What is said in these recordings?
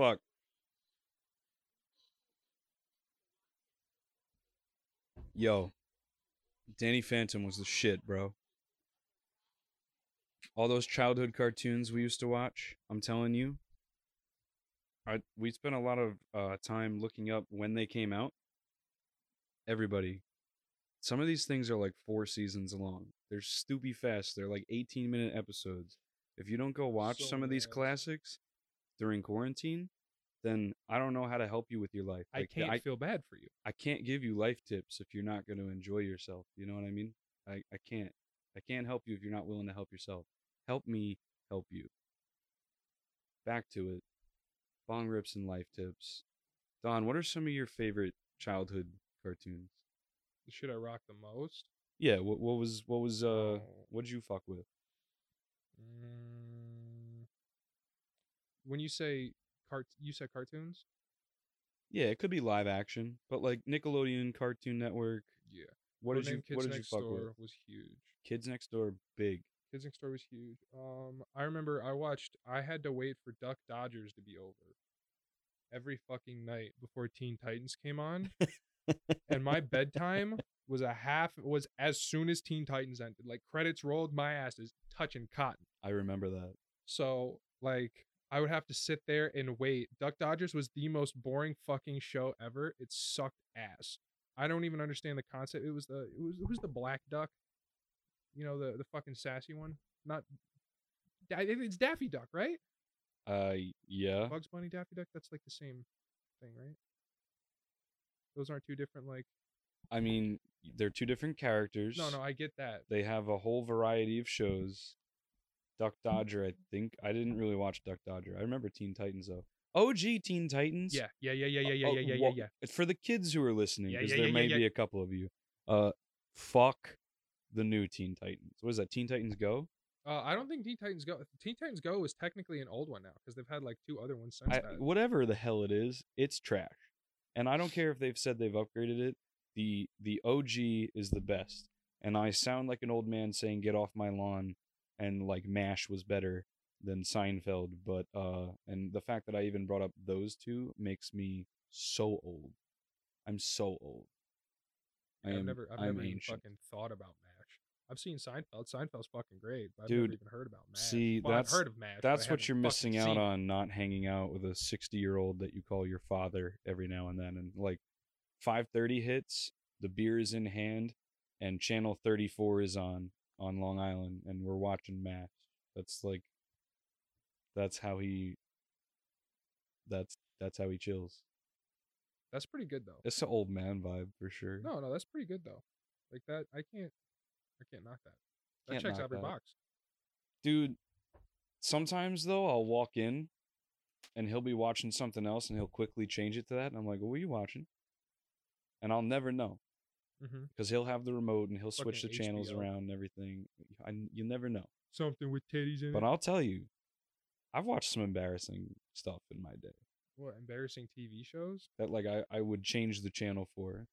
fuck. Yo, Danny Phantom was the shit, bro. All those childhood cartoons we used to watch, I'm telling you. I we spent a lot of uh, time looking up when they came out. Everybody, some of these things are like four seasons long. They're stupid fast. They're like 18 minute episodes. If you don't go watch So some of these classics during quarantine, then I don't know how to help you with your life. I can't I, feel bad for you. I can't give you life tips if you're not going to enjoy yourself. You know what I mean? I, I can't. I can't help you if you're not willing to help yourself. Help me help you. Back to it. Bong rips and life tips. Don, what are some of your favorite childhood cartoons? The shit I rock the most. Yeah, what what was what was uh Oh. what'd you fuck with? Mm, when you say cart, you said cartoons. Yeah, it could be live action, but like Nickelodeon, Cartoon Network. Yeah. What did you Kids what did you Next fuck Door with? was huge. Kids Next Door, big. Kids Next Door was huge. Um, I remember I watched. I had to wait for Duck Dodgers to be over every fucking night before Teen Titans came on, and my bedtime was a half was as soon as Teen Titans ended. Like credits rolled, my ass is touching cotton. I remember that. So like I would have to sit there and wait. Duck Dodgers was the most boring fucking show ever. It sucked ass. I don't even understand the concept. It was the it was who's the black duck? You know the the fucking sassy one. Not. It's Daffy Duck, right? Uh yeah. Bugs Bunny, Daffy Duck. That's like the same thing, right? Those aren't two different. Like I mean, they're two different characters. no, no, I get that. They have a whole variety of shows. Duck Dodger, I think. I didn't really watch Duck Dodger. I remember Teen Titans though. OG Teen Titans. Yeah, yeah, yeah, yeah, yeah, yeah, Oh, yeah, yeah, yeah, well, yeah. For the kids who are listening, because yeah, there yeah, may yeah, be a couple of you. Uh, fuck the new Teen Titans. What is that? Teen Titans Go? Uh, I don't think Teen Titans Go. Teen Titans Go is technically an old one now because they've had like two other ones since I, that. whatever the hell it is, it's trash. And I don't care if they've said they've upgraded it. The the OG is the best. And I sound like an old man saying get off my lawn and like MASH was better than Seinfeld, but uh and the fact that I even brought up those two makes me so old. I'm so old. I I've am, never, I've I'm never even fucking thought about MASH. I've seen Seinfeld. Seinfeld's fucking great, but I've Dude, never even heard about MASH. see, well, that's- I've heard of MASH. That's what you're missing out on not hanging out with a 60 year old that you call your father every now and then. And like 5:30 hits, the beer is in hand, and channel 34 is on on Long Island, and we're watching MASH. That's like, that's how he. That's that's how he chills. That's pretty good though. It's an old man vibe for sure. No, no, that's pretty good though. Like that, I can't, I can't knock that. That Can't checks every that. box. dude sometimes though i'll walk in and he'll be watching something else and he'll quickly change it to that and i'm like what were you watching and i'll never know Mm-hmm. because he'll have the remote and he'll switch the channels HBO. around and everything I, you never know Something with titties in but it. i'll tell you i've watched some embarrassing stuff in my day What embarrassing TV shows? that like i, I would change the channel for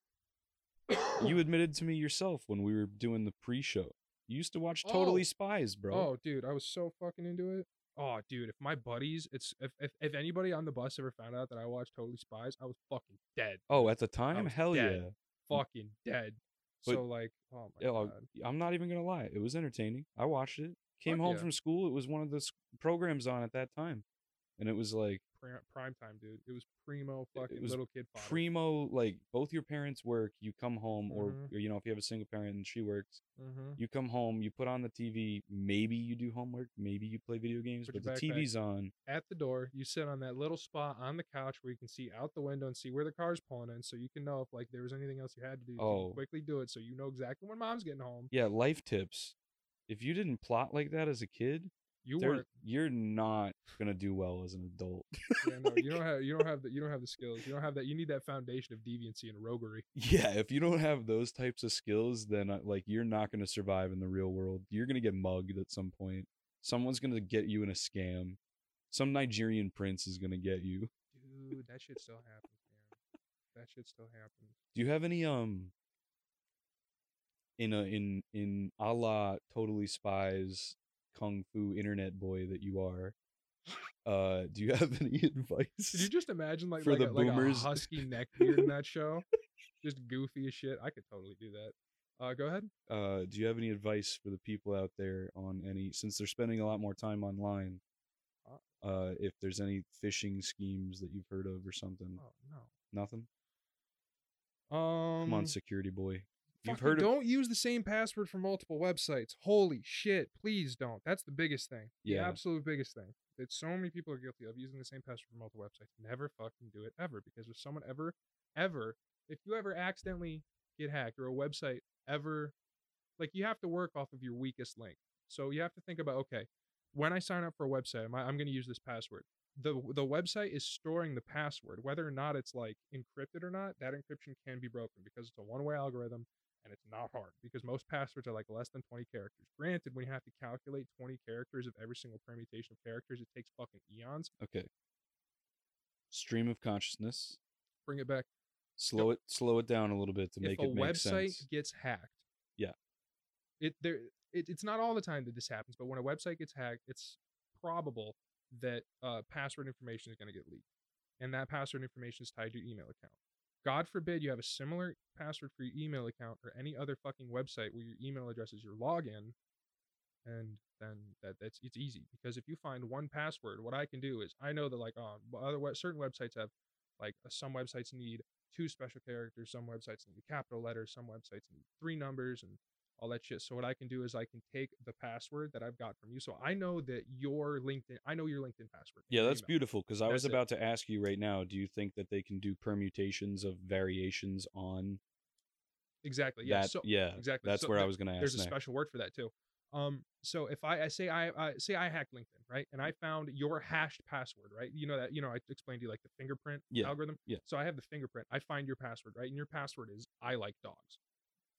you admitted to me yourself when we were doing the pre-show you used to watch totally Oh. spies bro Oh, dude, I was so fucking into it. Oh, dude, if my buddies, it's if, if if anybody on the bus ever found out that I watched Totally Spies, I was fucking dead. oh at the time was hell dead. yeah Mm. Fucking dead. But- so like, oh my Yeah, god. I'm not even gonna lie. It was entertaining. I watched it. Came Fuck home yeah. from school. It was one of the s- programs on at that time, and it was like Pri- prime time, dude. It was primo It- it fucking was little kid fodder. primo. Like both your parents work. You come home, or, Mhm. or, you know, if you have a single parent and she works, mm-hmm. you come home. You put on the TV. Maybe you do homework. Maybe you play video games. Put but the TV's on. At the door, you sit on that little spot on the couch where you can see out the window and see where the car's pulling in, so you can know if like there was anything else you had to do. so you can Oh. quickly do it, so you know exactly when mom's getting home. Yeah, life tips. If you didn't plot like that as a kid, You weren't. you're not gonna do well as an adult. Yeah, no, you don't have. You don't have the. You don't have the skills. You don't have that. You need that foundation of deviancy and roguery. Yeah, if you don't have those types of skills, then uh, like you're not going to survive in the real world. You're going to get mugged at some point. Someone's going to get you in a scam. Some Nigerian prince is going to get you. Dude, that shit still happens, man. That shit still happens. Do you have any um in a in in a la totally spies kung fu internet boy that you are? Uh, do you have any advice? Could you just imagine like For like, the a, like a boomers. husky neckbeard in that show? Just goofy as shit. I could totally do that. Uh, go ahead. uh, do you have any advice for the people out there on any since they're spending a lot more time online? Uh, Uh, if there's any phishing schemes that you've heard of or something, Oh no. nothing. Um, Come on, security boy. You've heard don't use the same password for multiple websites. Holy shit! Please don't. That's the biggest thing. Yeah. The absolute biggest thing that so many people are guilty of using the same password for multiple websites. Never fucking do it ever because if someone ever, ever, if you ever accidentally get hacked or a website ever, like you have to work off of your weakest link. So you have to think about okay, when I sign up for a website, am I, I'm going to use this password. The the website is storing the password, whether or not it's like encrypted or not. That encryption can be broken because it's a one way algorithm and it's not hard because most passwords are like less than 20 characters. Granted, when you have to calculate 20 characters of every single permutation of characters, it takes fucking eons. okay. Stream of consciousness. Bring it back. Slow it slow it down a little bit to if make a it make website gets hacked, Yeah. it there it, it's not all the time that this happens, but when a website gets hacked, it's probable that uh, password information is going to get leaked, and that password information is tied to your email account. God forbid you have a similar password for your email account or any other fucking website where your email address is your login, and then that that's it's easy because if you find one password, what I can do is I know that like on other web, certain websites have like uh, some websites need two special characters, some websites need a capital letter, some websites need three numbers and all that shit. So what I can do is I can take the password that I've got from you. So I know that your LinkedIn, I know your LinkedIn password. Yeah, that's email. beautiful because I was it. about to ask you right now, do you think that they can do permutations of variations on Exactly. Yeah. that? so yeah, exactly. That's So where I was going to ask there's a next. special word for that too. Um, so if I, I say I, I say I hacked LinkedIn, right, and I found your hashed password, right? You know that you know I explained to you like the fingerprint Yeah, algorithm. yeah. So I have the fingerprint. I find your password, right, and your password is I like dogs.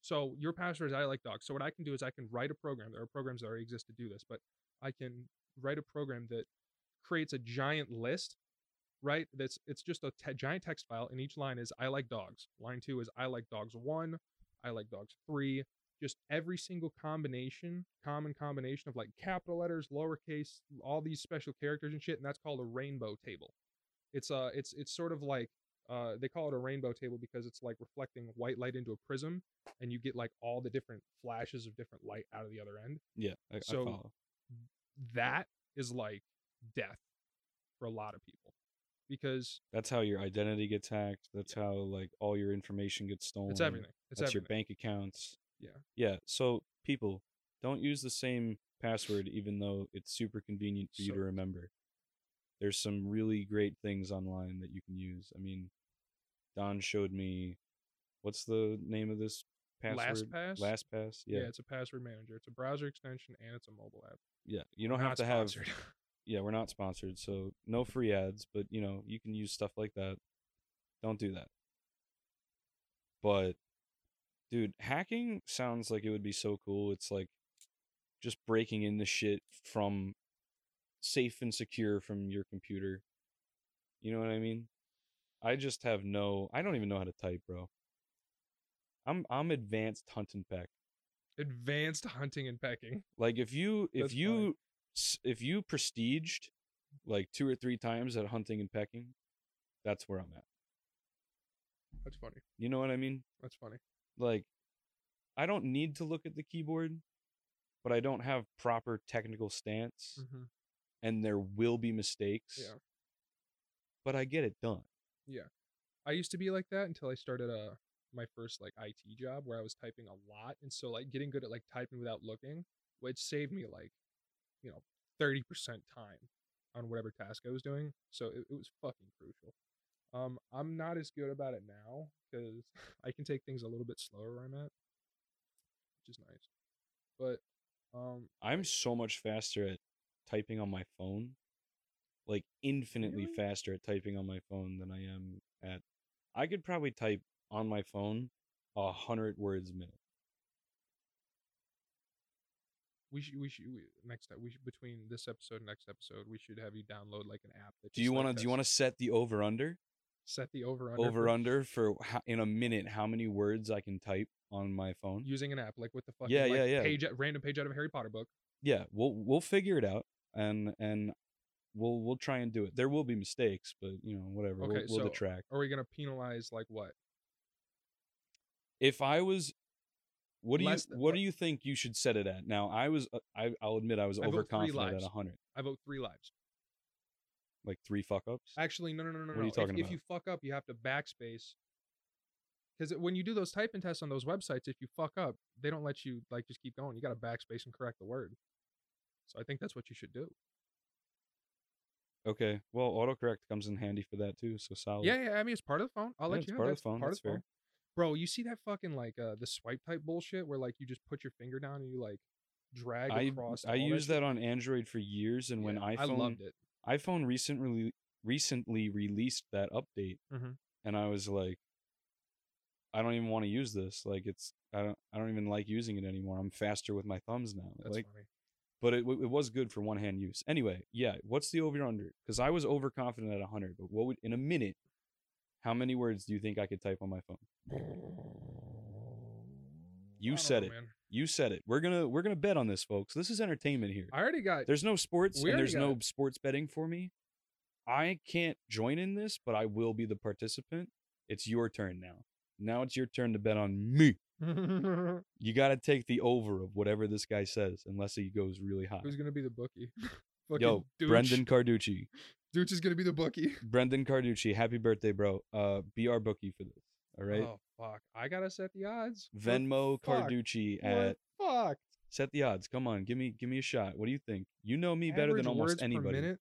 So your password is I like dogs. So what I can do is I can write a program. There are programs that already exist to do this, but I can write a program that creates a giant list right that's it's just a te- giant text file and each line is i like dogs line two is i like dogs one i like dogs three just every single combination common combination of like capital letters lowercase all these special characters and shit and that's called a rainbow table it's uh it's it's sort of like uh they call it a rainbow table because it's like reflecting white light into a prism and you get like all the different flashes of different light out of the other end Yeah, I, I So- follow. that is like death for a lot of people because That's how your identity gets hacked. That's how like all your information gets stolen. it's everything it's That's everything your bank accounts. Yeah. Yeah. So people, don't use the same password even though it's super convenient for you to remember. There's some really great things online that you can use. I mean, Don showed me what's the name of this password? LastPass? LastPass. yeah. Yeah. it's a password manager it's a browser extension and it's a mobile app Yeah. You don't Not have to have yeah, we're not sponsored, so no free ads, but you know, you can use stuff like that. Don't do that. But dude, hacking sounds like it would be so cool. It's like just breaking into shit from safe and secure from your computer. You know what I mean? I just have no I don't even know how to type, bro. I'm I'm advanced hunt and peck. advanced hunting and pecking Like if you if That's you s if you prestiged like two or three times at hunting and pecking, that's where I'm at. that's funny You know what I mean? that's funny Like I don't need to look at the keyboard, but I don't have proper technical stance mm-hmm. and there will be mistakes. yeah But I get it done. I used to be like that until I started uh my first like IT job where I was typing a lot and so like getting good at like typing without looking, which saved me like, you know, 30% time on whatever task I was doing. So it, it was fucking crucial. Um I'm not as good about it now cuz I can take things a little bit slower where I'm at, which is nice. But um I'm so much faster at typing on my phone. Like infinitely Really? faster at typing on my phone than I am at I could probably type on my phone a hundred words a minute. we should we should we, next time we should between this episode and next episode we should have you download like an app that Do you want to do you want to set the over under? set the over under Over under for in a minute how many words I can type on my phone? using an app like with the fucking Yeah, like, yeah, yeah. page random page out of a Harry Potter book. Yeah, we'll we'll figure it out and and we'll we'll try and do it. There will be mistakes, but you know whatever. Okay, we'll, we'll so- detract. Are we gonna penalize like what? If I was, what do you than- what do you think you should set it at? Now I was uh, I I'll admit I was I overconfident at hundred, I vote three lives. like three fuck ups. Actually, no, no, no, no, What no. are you If- talking if, about? you fuck up, you have to backspace. Because when you do those typing tests on those websites, if you fuck up, they don't let you like just keep going. You got to backspace and correct the word. So I think that's what you should do. Okay, well autocorrect comes in handy for that too. So solid. Yeah, yeah. I mean, it's part of the phone. I'll Yeah, let it's you have part of the phone, Part that's of the fair. phone. Bro, you see that fucking like uh the swipe type bullshit where like you just put your finger down and you like drag I across. I all used shit? that on Android for years, and when Yeah, iPhone I loved it. iPhone recently recently released that update, Mhm. and I was like, I don't even want to use this. Like it's I don't I don't even like using it anymore. I'm faster with my thumbs now. That's like, funny. But it it was good for one hand use. Anyway, yeah. What's the over under? Because I was overconfident at 100. But what would in a minute? How many words do you think I could type on my phone? You said know, it. man. You said it. We're gonna we're gonna bet on this, folks. This is entertainment here. I already got. There's no sports and there's no it. sports betting for me. I can't join in this, but I will be the participant. It's your turn now. Now it's your turn to bet on me. You got to take the over of whatever this guy says, unless he goes really high. Who's gonna be the bookie? Fucking Yo, Dooch. Brendan Carducci. Dooch is gonna be the bookie. Brendan Carducci, happy birthday, bro. Uh, be our bookie for this. All right. Oh fuck! I gotta set the odds. Venmo fucked. Carducci at fucked. set the odds. Come on, give me give me a shot. What do you think? You know me better Average than almost anybody.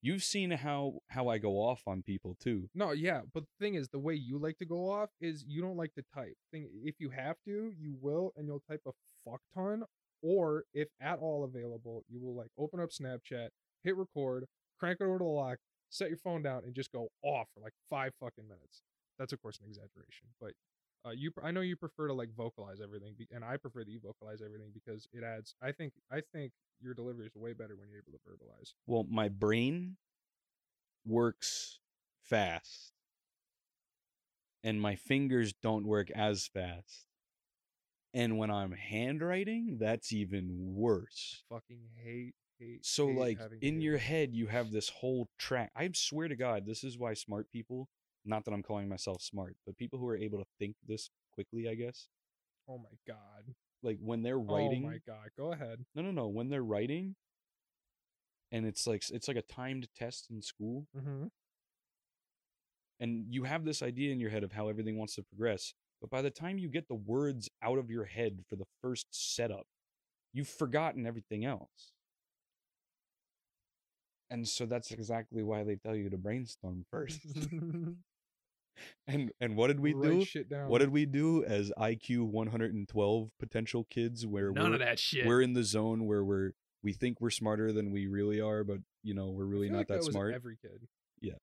You've seen how how I go off on people too. No, yeah, but the thing is, the way you like to go off is you don't like to type. Thing, if you have to, you will, and you'll type a fuck ton. Or if at all available, you will like open up Snapchat, hit record, crank it over to the lock, set your phone down, and just go off for like five fucking minutes. That's of course an exaggeration, but uh, you, I know you prefer to like vocalize everything, be- and I prefer that you vocalize everything because it adds. I think, I think your delivery is way better when you're able to verbalize. Well, my brain works fast, and my fingers don't work as fast. And when I'm handwriting, that's even worse. Fucking hate, hate. So, hate like, in your head, you have this whole track. I swear to God, this is why smart people, not that I'm calling myself smart, but people who are able to think this quickly, I guess, Oh my god. like when they're writing. Oh my god. Go ahead. No, no, no. When they're writing, and it's like it's like a timed test in school, Mm-hmm. and you have this idea in your head of how everything wants to progress. But by the time you get the words out of your head for the first setup, you've forgotten everything else. And so that's exactly why they tell you to brainstorm first. and and what did we Write do? What did we do as IQ 112 potential kids where None we're, of that shit. we're in the zone where we're we think we're smarter than we really are, but you know, we're really not like that was smart. Every kid. Yeah.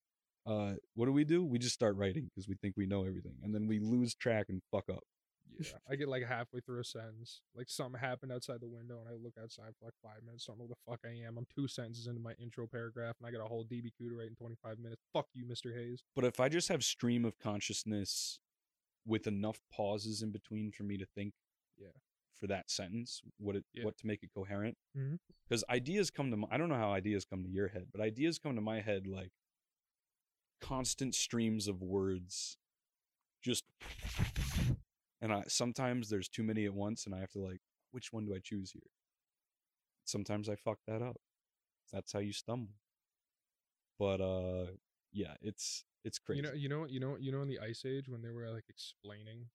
uh what do we do? We just start writing because we think we know everything. And then we lose track and fuck up. Yeah. I get like halfway through a sentence. Like something happened outside the window and I look outside for like five minutes, don't know who the fuck I am. I'm two sentences into my intro paragraph and I got a whole DBQ to write in 25 minutes. Fuck you, Mr. Hayes. But if I just have stream of consciousness with enough pauses in between for me to think Yeah. for that sentence, what it Yeah. what to make it coherent. Mm-hmm. Because ideas come to my, I don't know how ideas come to your head, but ideas come to my head like constant streams of words just and I sometimes there's too many at once and I have to like which one do I choose here? Sometimes I fuck that up. That's how you stumble. But uh yeah, it's it's crazy. You know, you know, you know, you know, in the Ice Age when they were like explaining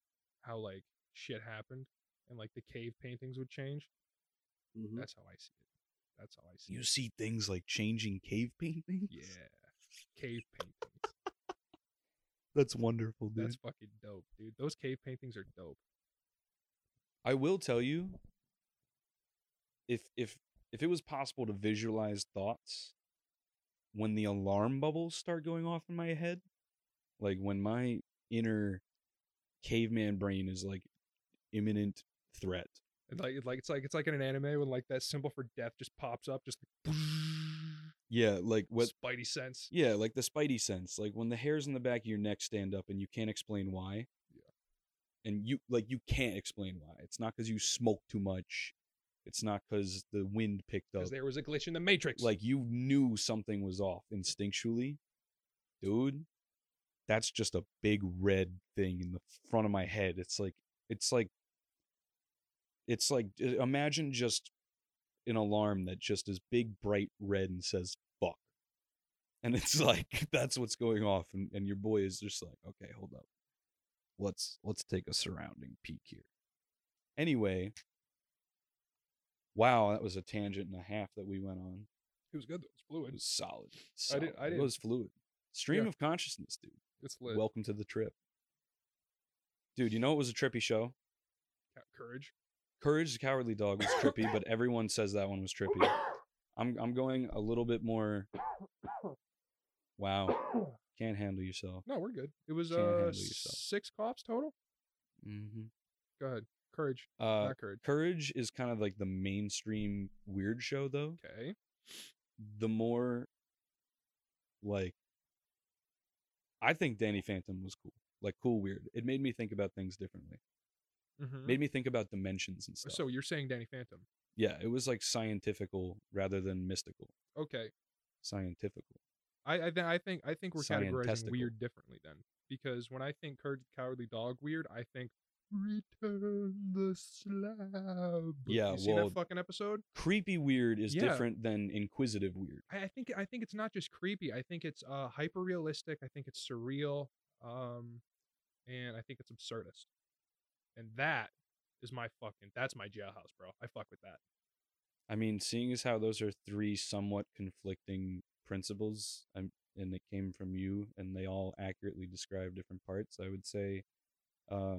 how like shit happened and like the cave paintings would change. Mhm. That's how I see it. That's how I see You it. see things like changing cave paintings? Yeah, cave paintings. That's wonderful, dude. That's fucking dope, dude. Those cave paintings are dope. I will tell you if if if it was possible to visualize thoughts when the alarm bubbles start going off in my head, like when my inner caveman brain is like imminent threat. Like, it's like it's like it's like in an anime when like that symbol for death just pops up, just like Yeah, like what Spidey sense. Yeah, like the spidey sense, like when the hairs in the back of your neck stand up and you can't explain why. Yeah. And you like you can't explain why. It's not because you smoke too much. It's not because the wind picked up. Because there was a glitch in the matrix. Like you knew something was off instinctually, dude. That's just a big red thing in the front of my head. It's like it's like it's like imagine just an alarm that just is big bright red and says fuck. And it's like that's what's going off and, and your boy is just like okay hold up. Let's let's take a surrounding peek here. Anyway wow that was a tangent and a half that we went on. It was good it fluid. was solid, I didn't- I it didn't- was fluid. Stream Yeah. of consciousness dude. It's lit. welcome to the trip. Dude you know it was a trippy show? Courage. Courage the cowardly dog was trippy but everyone says that one was trippy i'm i'm going a little bit more wow can't handle yourself No, we're good. It was Can't uh handle yourself. six cops total. hmm Go ahead. Courage. uh Not courage. courage is kind of like the mainstream weird show though Okay. the more like i think danny phantom was cool like cool weird it made me think about things differently Mhm. made me think about dimensions and stuff So you're saying Danny Phantom? yeah it was like scientifical rather than mystical Okay. scientifical I I, th- I think I think we're categorizing weird differently then because when I think Cowardly Dog weird, I think Return the Slab. Yeah, you seen well- that fucking episode? creepy weird is Yeah. different than inquisitive weird I, I think I think it's not just creepy. I think it's uh hyper realistic. I think it's surreal. Um, and I think it's absurdist. And that is my fucking that's my jailhouse, bro. I fuck with that. I mean, seeing as how those are three somewhat conflicting principles, um, and it came from you, and they all accurately describe different parts, I would say, uh,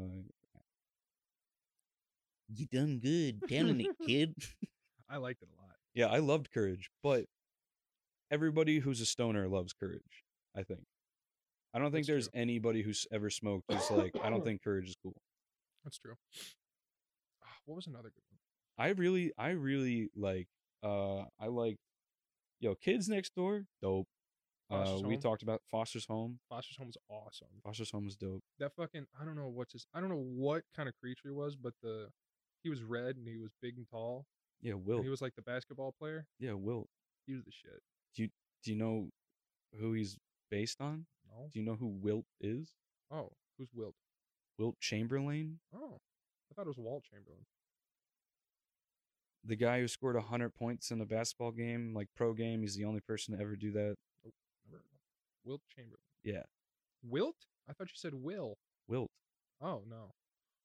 you done good telling it, kid. I liked it a lot. yeah, I loved Courage, but everybody who's a stoner loves Courage. I think. I don't think That's there's true. anybody who's ever smoked who's like, I don't think Courage is cool. That's true. Ah, what was another good one? I really, I really like. Uh, I like, yo, Kids Next Door, dope. Uh, we talked about Foster's Home. Foster's Home was awesome. Foster's Home is dope. That fucking I don't know what's his I don't know what kind of creature he was, but the he was red and he was big and tall. Yeah, Wilt. he was like the basketball player. Yeah, Wilt. He was the shit. Do you Do you know who he's based on? No. Do you know who Wilt is? Oh, who's Wilt? Wilt Chamberlain, Oh, I thought it was Walt Chamberlain. the guy who scored 100 points in a basketball game, like pro game. He's the only person to ever do that. Never of him. Wilt Chamberlain. Yeah, Wilt? I thought you said Will. Wilt. Oh no.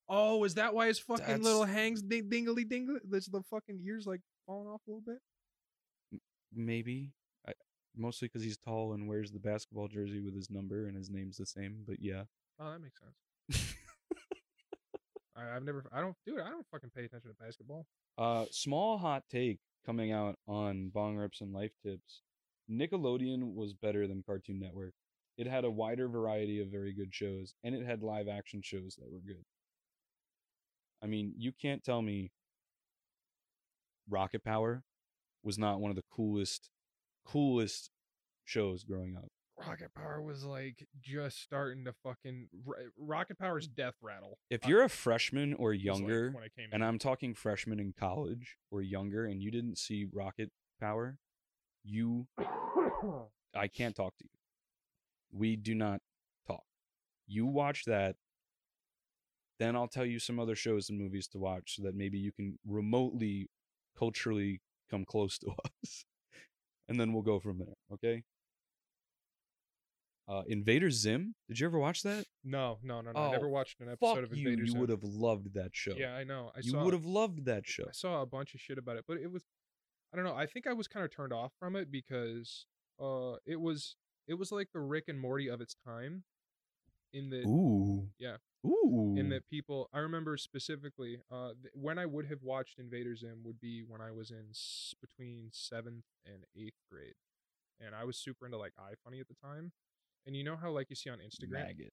Oh, is that why his fucking That's- little hangs ding dingly dingle? There's the fucking ears like falling off a little bit. Maybe. I, mostly because he's tall and wears the basketball jersey with his number and his name's the same. But yeah. Oh, that makes sense. I, I've never. I don't, dude. I don't fucking pay attention to basketball. Uh, small hot take coming out on Bong Rips and Life Tips. Nickelodeon was better than Cartoon Network. It had a wider variety of very good shows, and it had live action shows that were good. I mean, you can't tell me Rocket Power was not one of the coolest, coolest shows growing up. Rocket Power was like just starting to fucking eh, Rocket Power's mm. death rattle. If you're a freshman or like, younger, when I came and. I'm talking freshman in college or younger, and you didn't see Rocket Power, you I can't talk to you. We do not talk. You watch that, then I'll tell you some other shows and movies to watch so that maybe you can remotely culturally come close to us. and then we'll go from there, okay? Uh Invader Zim? Did you ever watch that? no, no, no, no. I never Oh, watched an episode Fuck of. Invader You Zim. You would have loved that show. Yeah, I know. I you would have loved that show. I saw a bunch of shit about it, but it was. I don't know. I think I was kind of turned off from it because uh, it was it was like the Rick and Morty of its time. In that, Ooh. Yeah. Ooh. in that people, I remember specifically uh, th- when I would have watched Invader Zim would be when I was in s- between seventh and eighth grade, and I was super into like iFunny at the time. And you know how like you see on Instagram, Maggot.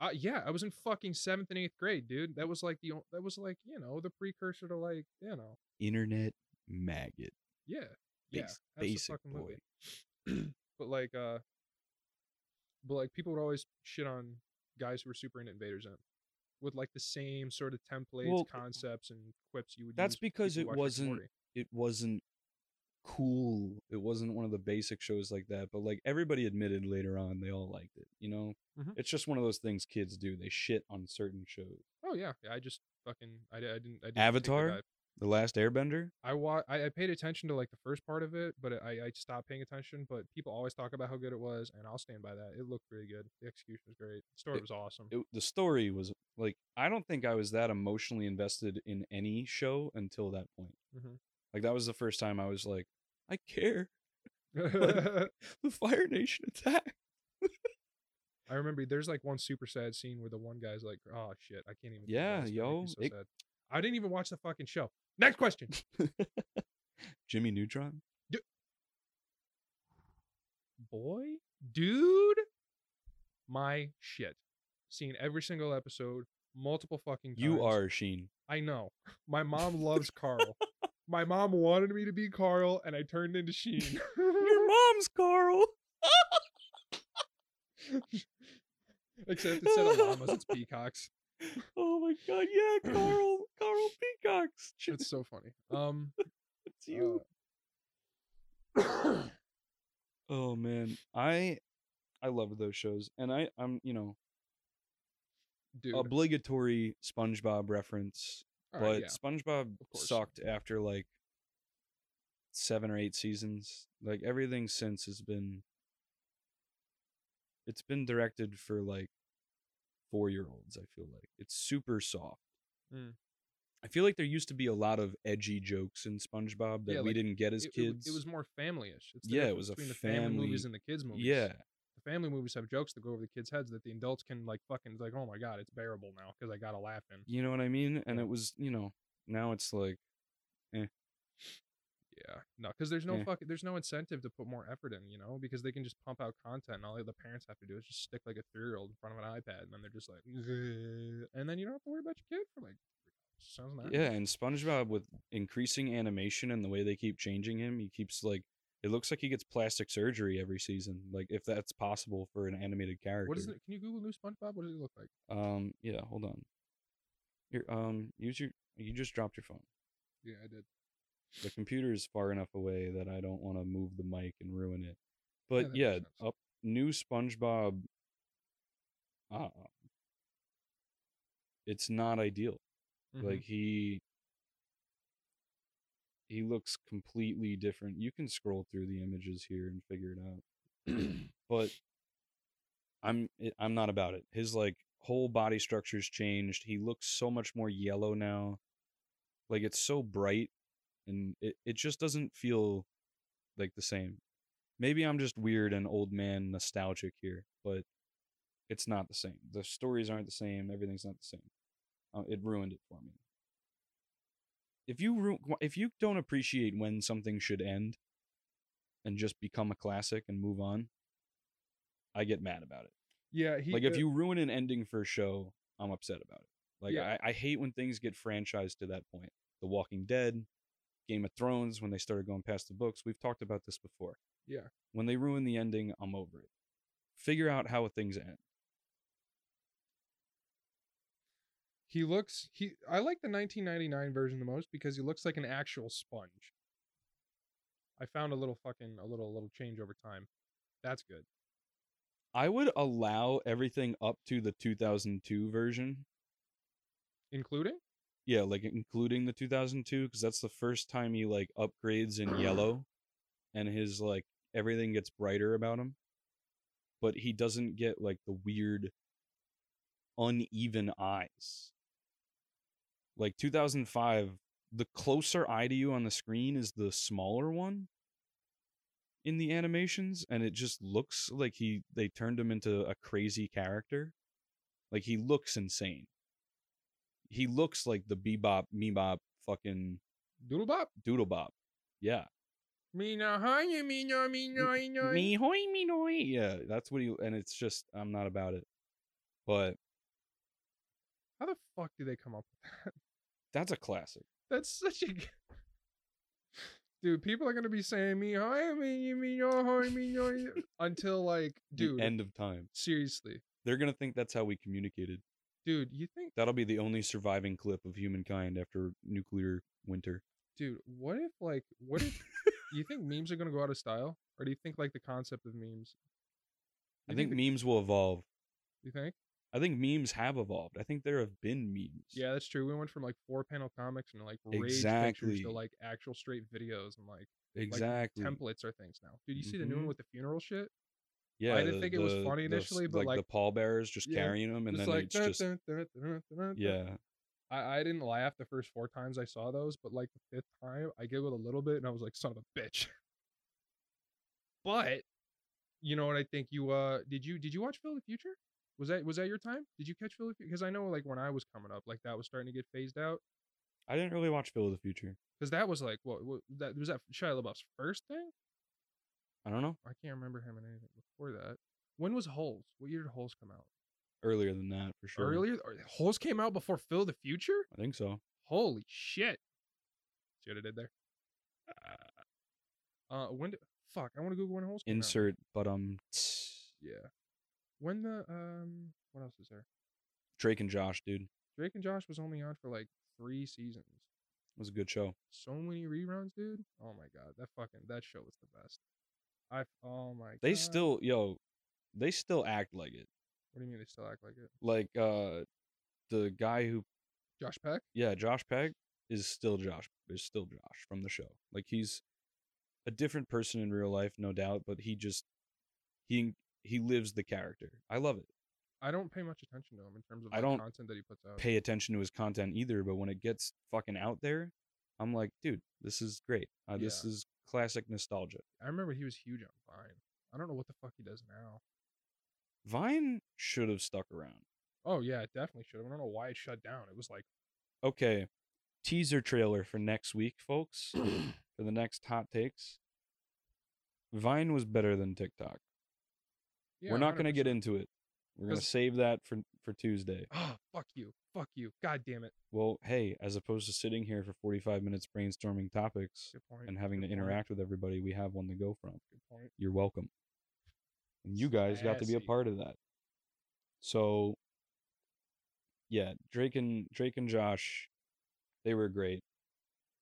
uh, yeah, I was in fucking seventh and eighth grade, dude. That was like the that was like you know the precursor to like you know Internet maggot. yeah yeah Bas- that's the basic fucking boy. movie. but like uh, but like people would always shit on guys who were super into Invader Zim with like the same sort of templates, Well, concepts, and quips you would. That's use because it who watch Rick and wasn't it wasn't cool. It wasn't one of the basic shows like that, but like everybody admitted later on they all liked it, you know? Mhm. It's just one of those things kids do. They shit on certain shows. Oh yeah, yeah, I just fucking I, I didn't I didn't Avatar? The Last Airbender? I wa- I, I paid attention to like the first part of it, but I, I stopped paying attention. But people always talk about how good it was, and I'll stand by that. It looked pretty good. The execution was great. The story It- was awesome. It, the story was like I don't think I was that emotionally invested in any show until that point. Mhm. Like that was the first time I was like, I care. the Fire Nation attack. I remember there's like one super sad scene where the one guy's like, "Oh shit, I can't even." Yeah, this, it's gonna make me yo, so it- sad." I didn't even watch the fucking show. Next question. Jimmy Neutron. boy, dude, my shit. Seen every single episode, multiple fucking times. You are Sheen. I know. My mom loves Carl. My mom wanted me to be Carl, and I turned into Sheen. Your mom's Carl. Except instead of llamas, it's peacocks. Oh my god, yeah, Carl. Carl Peacocks. It's so funny. Um, It's you. uh, oh man. I I love those shows. And I I'm, you know, dude, obligatory SpongeBob reference. All but right, yeah. SpongeBob sucked after like seven or eight seasons. Like everything since has been it's been directed for like four year olds, I feel like. It's super soft. Mm. I feel like there used to be a lot of edgy jokes in SpongeBob that Yeah, we like, didn't get as it, it kids. It, was more family-ish. It's Yeah, it was a between the family movies and the kids movies. yeah. Family movies have jokes that go over the kids' heads that the adults can like fucking like, oh my god, it's bearable now because I gotta laugh in. You know what I mean? And it was, you know, now it's like eh. Yeah, no, because there's no Yeah. fucking there's no incentive to put more effort in, you know, because they can just pump out content and all the parents have to do is just stick like a three year old in front of an iPad and then they're just like, "Ugh," and then you don't have to worry about your kid for like sounds nice. Yeah, and SpongeBob with increasing animation and the way they keep changing him, he keeps like it looks like he gets plastic surgery every season. Like if that's possible for an animated character. What is it? Can you Google new SpongeBob? What does it look like? Um yeah, hold on. Here, um use your you just dropped your phone. Yeah, I did. The computer is far enough away that I don't want to move the mic and ruin it. But that yeah, up new SpongeBob uh it's not ideal. Mhm. Like he he looks completely different. You can scroll through the images here and figure it out. but I'm I'm not about it. His like whole body structure's changed. He looks so much more yellow now. Like it's so bright and it, it just doesn't feel like the same. Maybe I'm just weird and old man nostalgic here, but it's not the same. The stories aren't the same. Everything's not the same. Uh, it ruined it for me. If you if you don't appreciate when something should end and just become a classic and move on, I get mad about it. yeah, he like if uh, you ruin an ending for a show, I'm upset about it. Like Yeah. I, I hate when things get franchised to that point. The Walking Dead, Game of Thrones, when they started going past the books, we've talked about this before. yeah, When they ruin the ending, I'm over it. Figure out how things end. He looks he. I like the 1999 version the most because he looks like an actual sponge. I found a little fucking a little little change over time. That's good. I would allow everything up to the 2002 version. Including? Yeah, like including the 2002 because that's the first time he like upgrades in yellow and his like everything gets brighter about him. But he doesn't get like the weird uneven eyes. Like 2005, the closer eye to you on the screen is the smaller one in the animations and it just looks like he they turned him into a crazy character. Like he looks insane. He looks like the Bebop Mebop fucking Doodlebop? Doodlebop. Yeah. Me no hi me no me no no. Me hoy me noy. Yeah, that's what he and it's just I'm not about it. But How the fuck do they come up with that? That's a classic. That's such a. Dude, people are gonna be saying me hi me me no hi me no until like, dude. the end of time. seriously, They're gonna think that's how we communicated. dude, you think That'll be the only surviving clip of humankind after nuclear winter. Dude, what if like what if you think memes are gonna go out of style? Or do you think like the concept of memes? I You think the- memes will evolve. you think? I think memes have evolved. I think there have been memes. Yeah, that's true. We went from like four panel comics and like rage pictures to like actual straight videos and like exactly. like templates are things now. Did you see the new one Mhm. with the funeral shit? yeah, I didn't think it was funny the initially, but, like, the pallbearers just Yeah, carrying them, and then like it's just yeah. I, I didn't laugh the first four times I saw those, but like the fifth time I giggled a little bit and I was like, son of a bitch. But you know what I think you uh did you did you watch Phil the Future? Was that was that your time? Did you catch Phil Because I know like when I was coming up, like that was starting to get phased out. I didn't really watch Phil of the Future. Because that was like what, what that was that Shia LaBeouf's first thing? I don't know. I can't remember him in anything before that. When was Holes? What year did Holes come out? Earlier than that, for sure. Earlier? Holes came out before Phil the Future? I think so. Holy shit. See what I did there? Uh, when did, fuck, I want to Google when Holes came out. Insert, but um, Yeah. When the, um, what else is there? Drake and Josh, dude, Drake and Josh was only on for like three seasons. It was a good show. So many reruns, dude. Oh my god, that fucking, that show was the best. I, oh my They god. still, yo, they still act like it. What do you mean they still act like it? Like uh, the guy who, Josh Peck? yeah, Josh Peck is still Josh. Is still Josh from the show. Like he's a different person in real life, no doubt, but he just he he lives the character. I love it. I don't pay much attention to him in terms of I like, don't content that he puts out. pay attention to his content either, but when it gets fucking out there, I'm like, dude, this is great. Uh, This is classic nostalgia. I remember he was huge on Vine. I don't know what the fuck he does now. Vine should have stuck around. Oh yeah, it definitely should have. I don't know why it shut down. It was like Okay, teaser trailer for next week, folks, for the next hot takes. Vine was better than TikTok. Yeah, We're not going to get into it. We're going to save that for for Tuesday. Oh, fuck you. Fuck you. God damn it. Well, hey, as opposed to sitting here for 45 minutes brainstorming topics Good point. and having to point, interact with everybody, we have one to go from. Good point. You're welcome. And you guys got to be a Sassy. part of that. So yeah, Drake and Drake and Josh, they were great.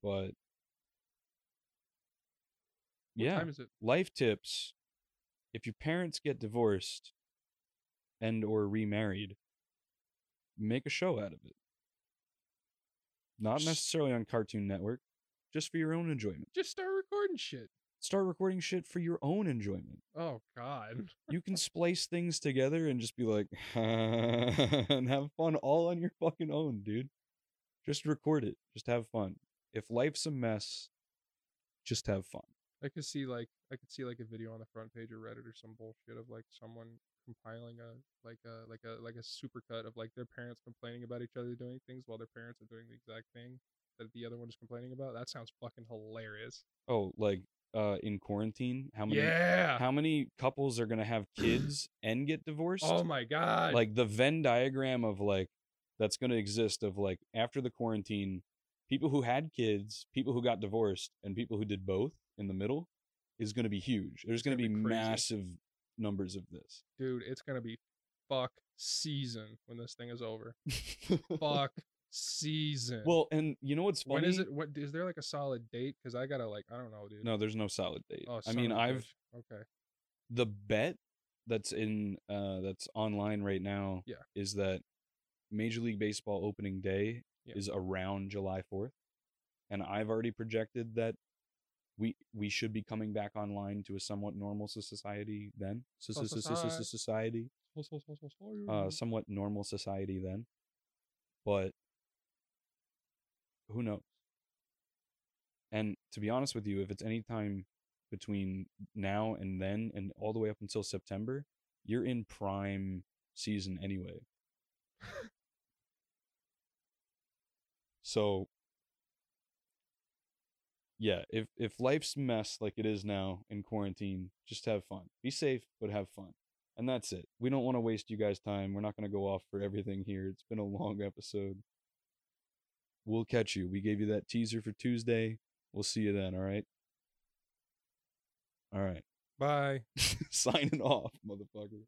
But What yeah, time is it? life tips. If your parents get divorced and or remarried, make a show out of it. Not necessarily on Cartoon Network, just for your own enjoyment. Just start recording shit. Start recording shit for your own enjoyment. Oh God. you can splice things together and just be like and have fun all on your fucking own, dude. Just record it. Just have fun. If life's a mess, just have fun. I could see like I could see like a video on the front page of Reddit or some bullshit of like someone compiling a like a like a like a supercut of like their parents complaining about each other doing things while their parents are doing the exact thing that the other one is complaining about. That sounds fucking hilarious. Oh, like uh in quarantine, how many Yeah. how many couples are going to have kids and get divorced? oh my god. like the Venn diagram of like that's going to exist of like after the quarantine, people who had kids, people who got divorced, and people who did both in the middle is going to be huge. There's going to be be massive numbers of this. dude, it's gonna be fuck season when this thing is over. fuck season. well, and you know what's funny? when is it? What is there like a solid date? Because I gotta like I don't know, dude. No, there's no solid date. Oh, I mean, I've okay. the bet that's in uh that's online right now Yeah. is that Major League Baseball opening day Yeah. is around July 4th. And I've already projected that we we should be coming back online to a somewhat normal society then. So- so- so- so- so- so- Society. So, so, so, so, so, Uh somewhat normal society then. But who knows? And to be honest with you, if it's any time between now and then and all the way up until September, you're in prime season anyway. so yeah, if if life's mess like it is now in quarantine, just have fun. Be safe, but have fun. And that's it. We don't want to waste you guys' time. We're not going to go off for everything here. It's been a long episode. We'll catch you. We gave you that teaser for Tuesday. We'll see you then, all right? All right. Bye. Signing off, motherfucker.